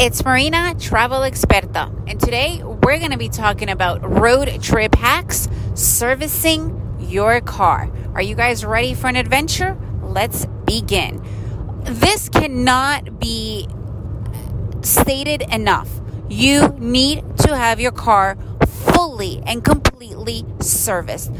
It's Marina, travel experta, and today we're going to be talking about road trip hacks servicing your car. Are you guys ready for an adventure? Let's begin. This cannot be stated enough. You need to have your car fully and completely serviced.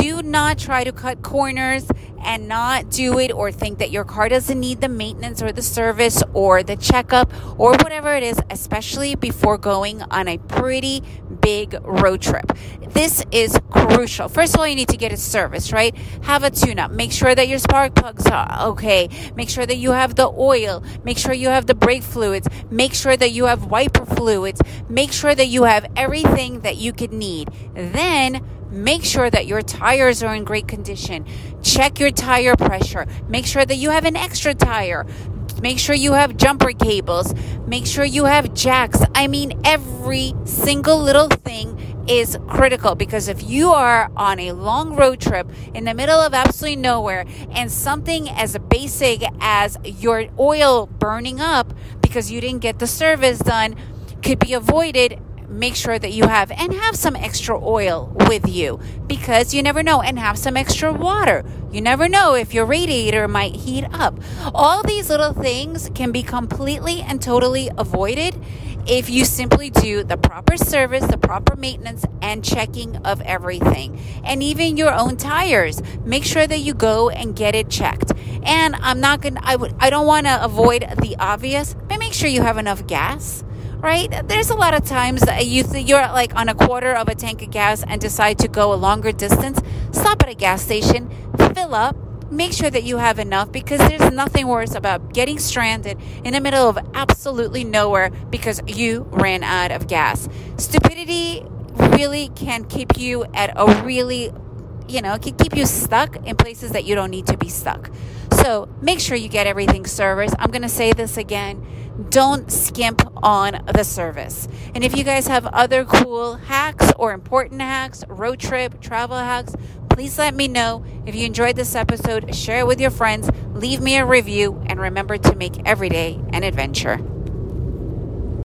Do not try to cut corners and not do it or think that your car doesn't need the maintenance or the service or the checkup or whatever it is, especially before going on a pretty big road trip. This is crucial. First of all, you need to get it serviced, right? Have a tune up. Make sure that your spark plugs are okay. Make sure that you have the oil. Make sure you have the brake fluids. Make sure that you have wiper fluids. Make sure that you have everything that you could need. Then Make sure that your tires are in great condition. Check your tire pressure. Make sure that you have an extra tire. Make sure you have jumper cables. Make sure you have jacks. I mean, every single little thing is critical because if you are on a long road trip in the middle of absolutely nowhere and something as basic as your oil burning up because you didn't get the service done could be avoided make sure that you have and have some extra oil with you because you never know and have some extra water. You never know if your radiator might heat up. All these little things can be completely and totally avoided if you simply do the proper service the proper maintenance and checking of everything. And even your own tires make sure that you go and get it checked. And i'm not gonna i would i don't want to avoid the obvious but make sure you have enough gas right? There's a lot of times that you th- you're like on a quarter of a tank of gas and decide to go a longer distance. Stop at a gas station, fill up, make sure that you have enough because there's nothing worse about getting stranded in the middle of absolutely nowhere because you ran out of gas. Stupidity really can keep you at a really you know, it can keep you stuck in places that you don't need to be stuck. So make sure you get everything serviced. I'm going to say this again. Don't skimp on the service. And if you guys have other cool hacks or important hacks, road trip, travel hacks, please let me know. If you enjoyed this episode, share it with your friends, leave me a review, and remember to make every day an adventure.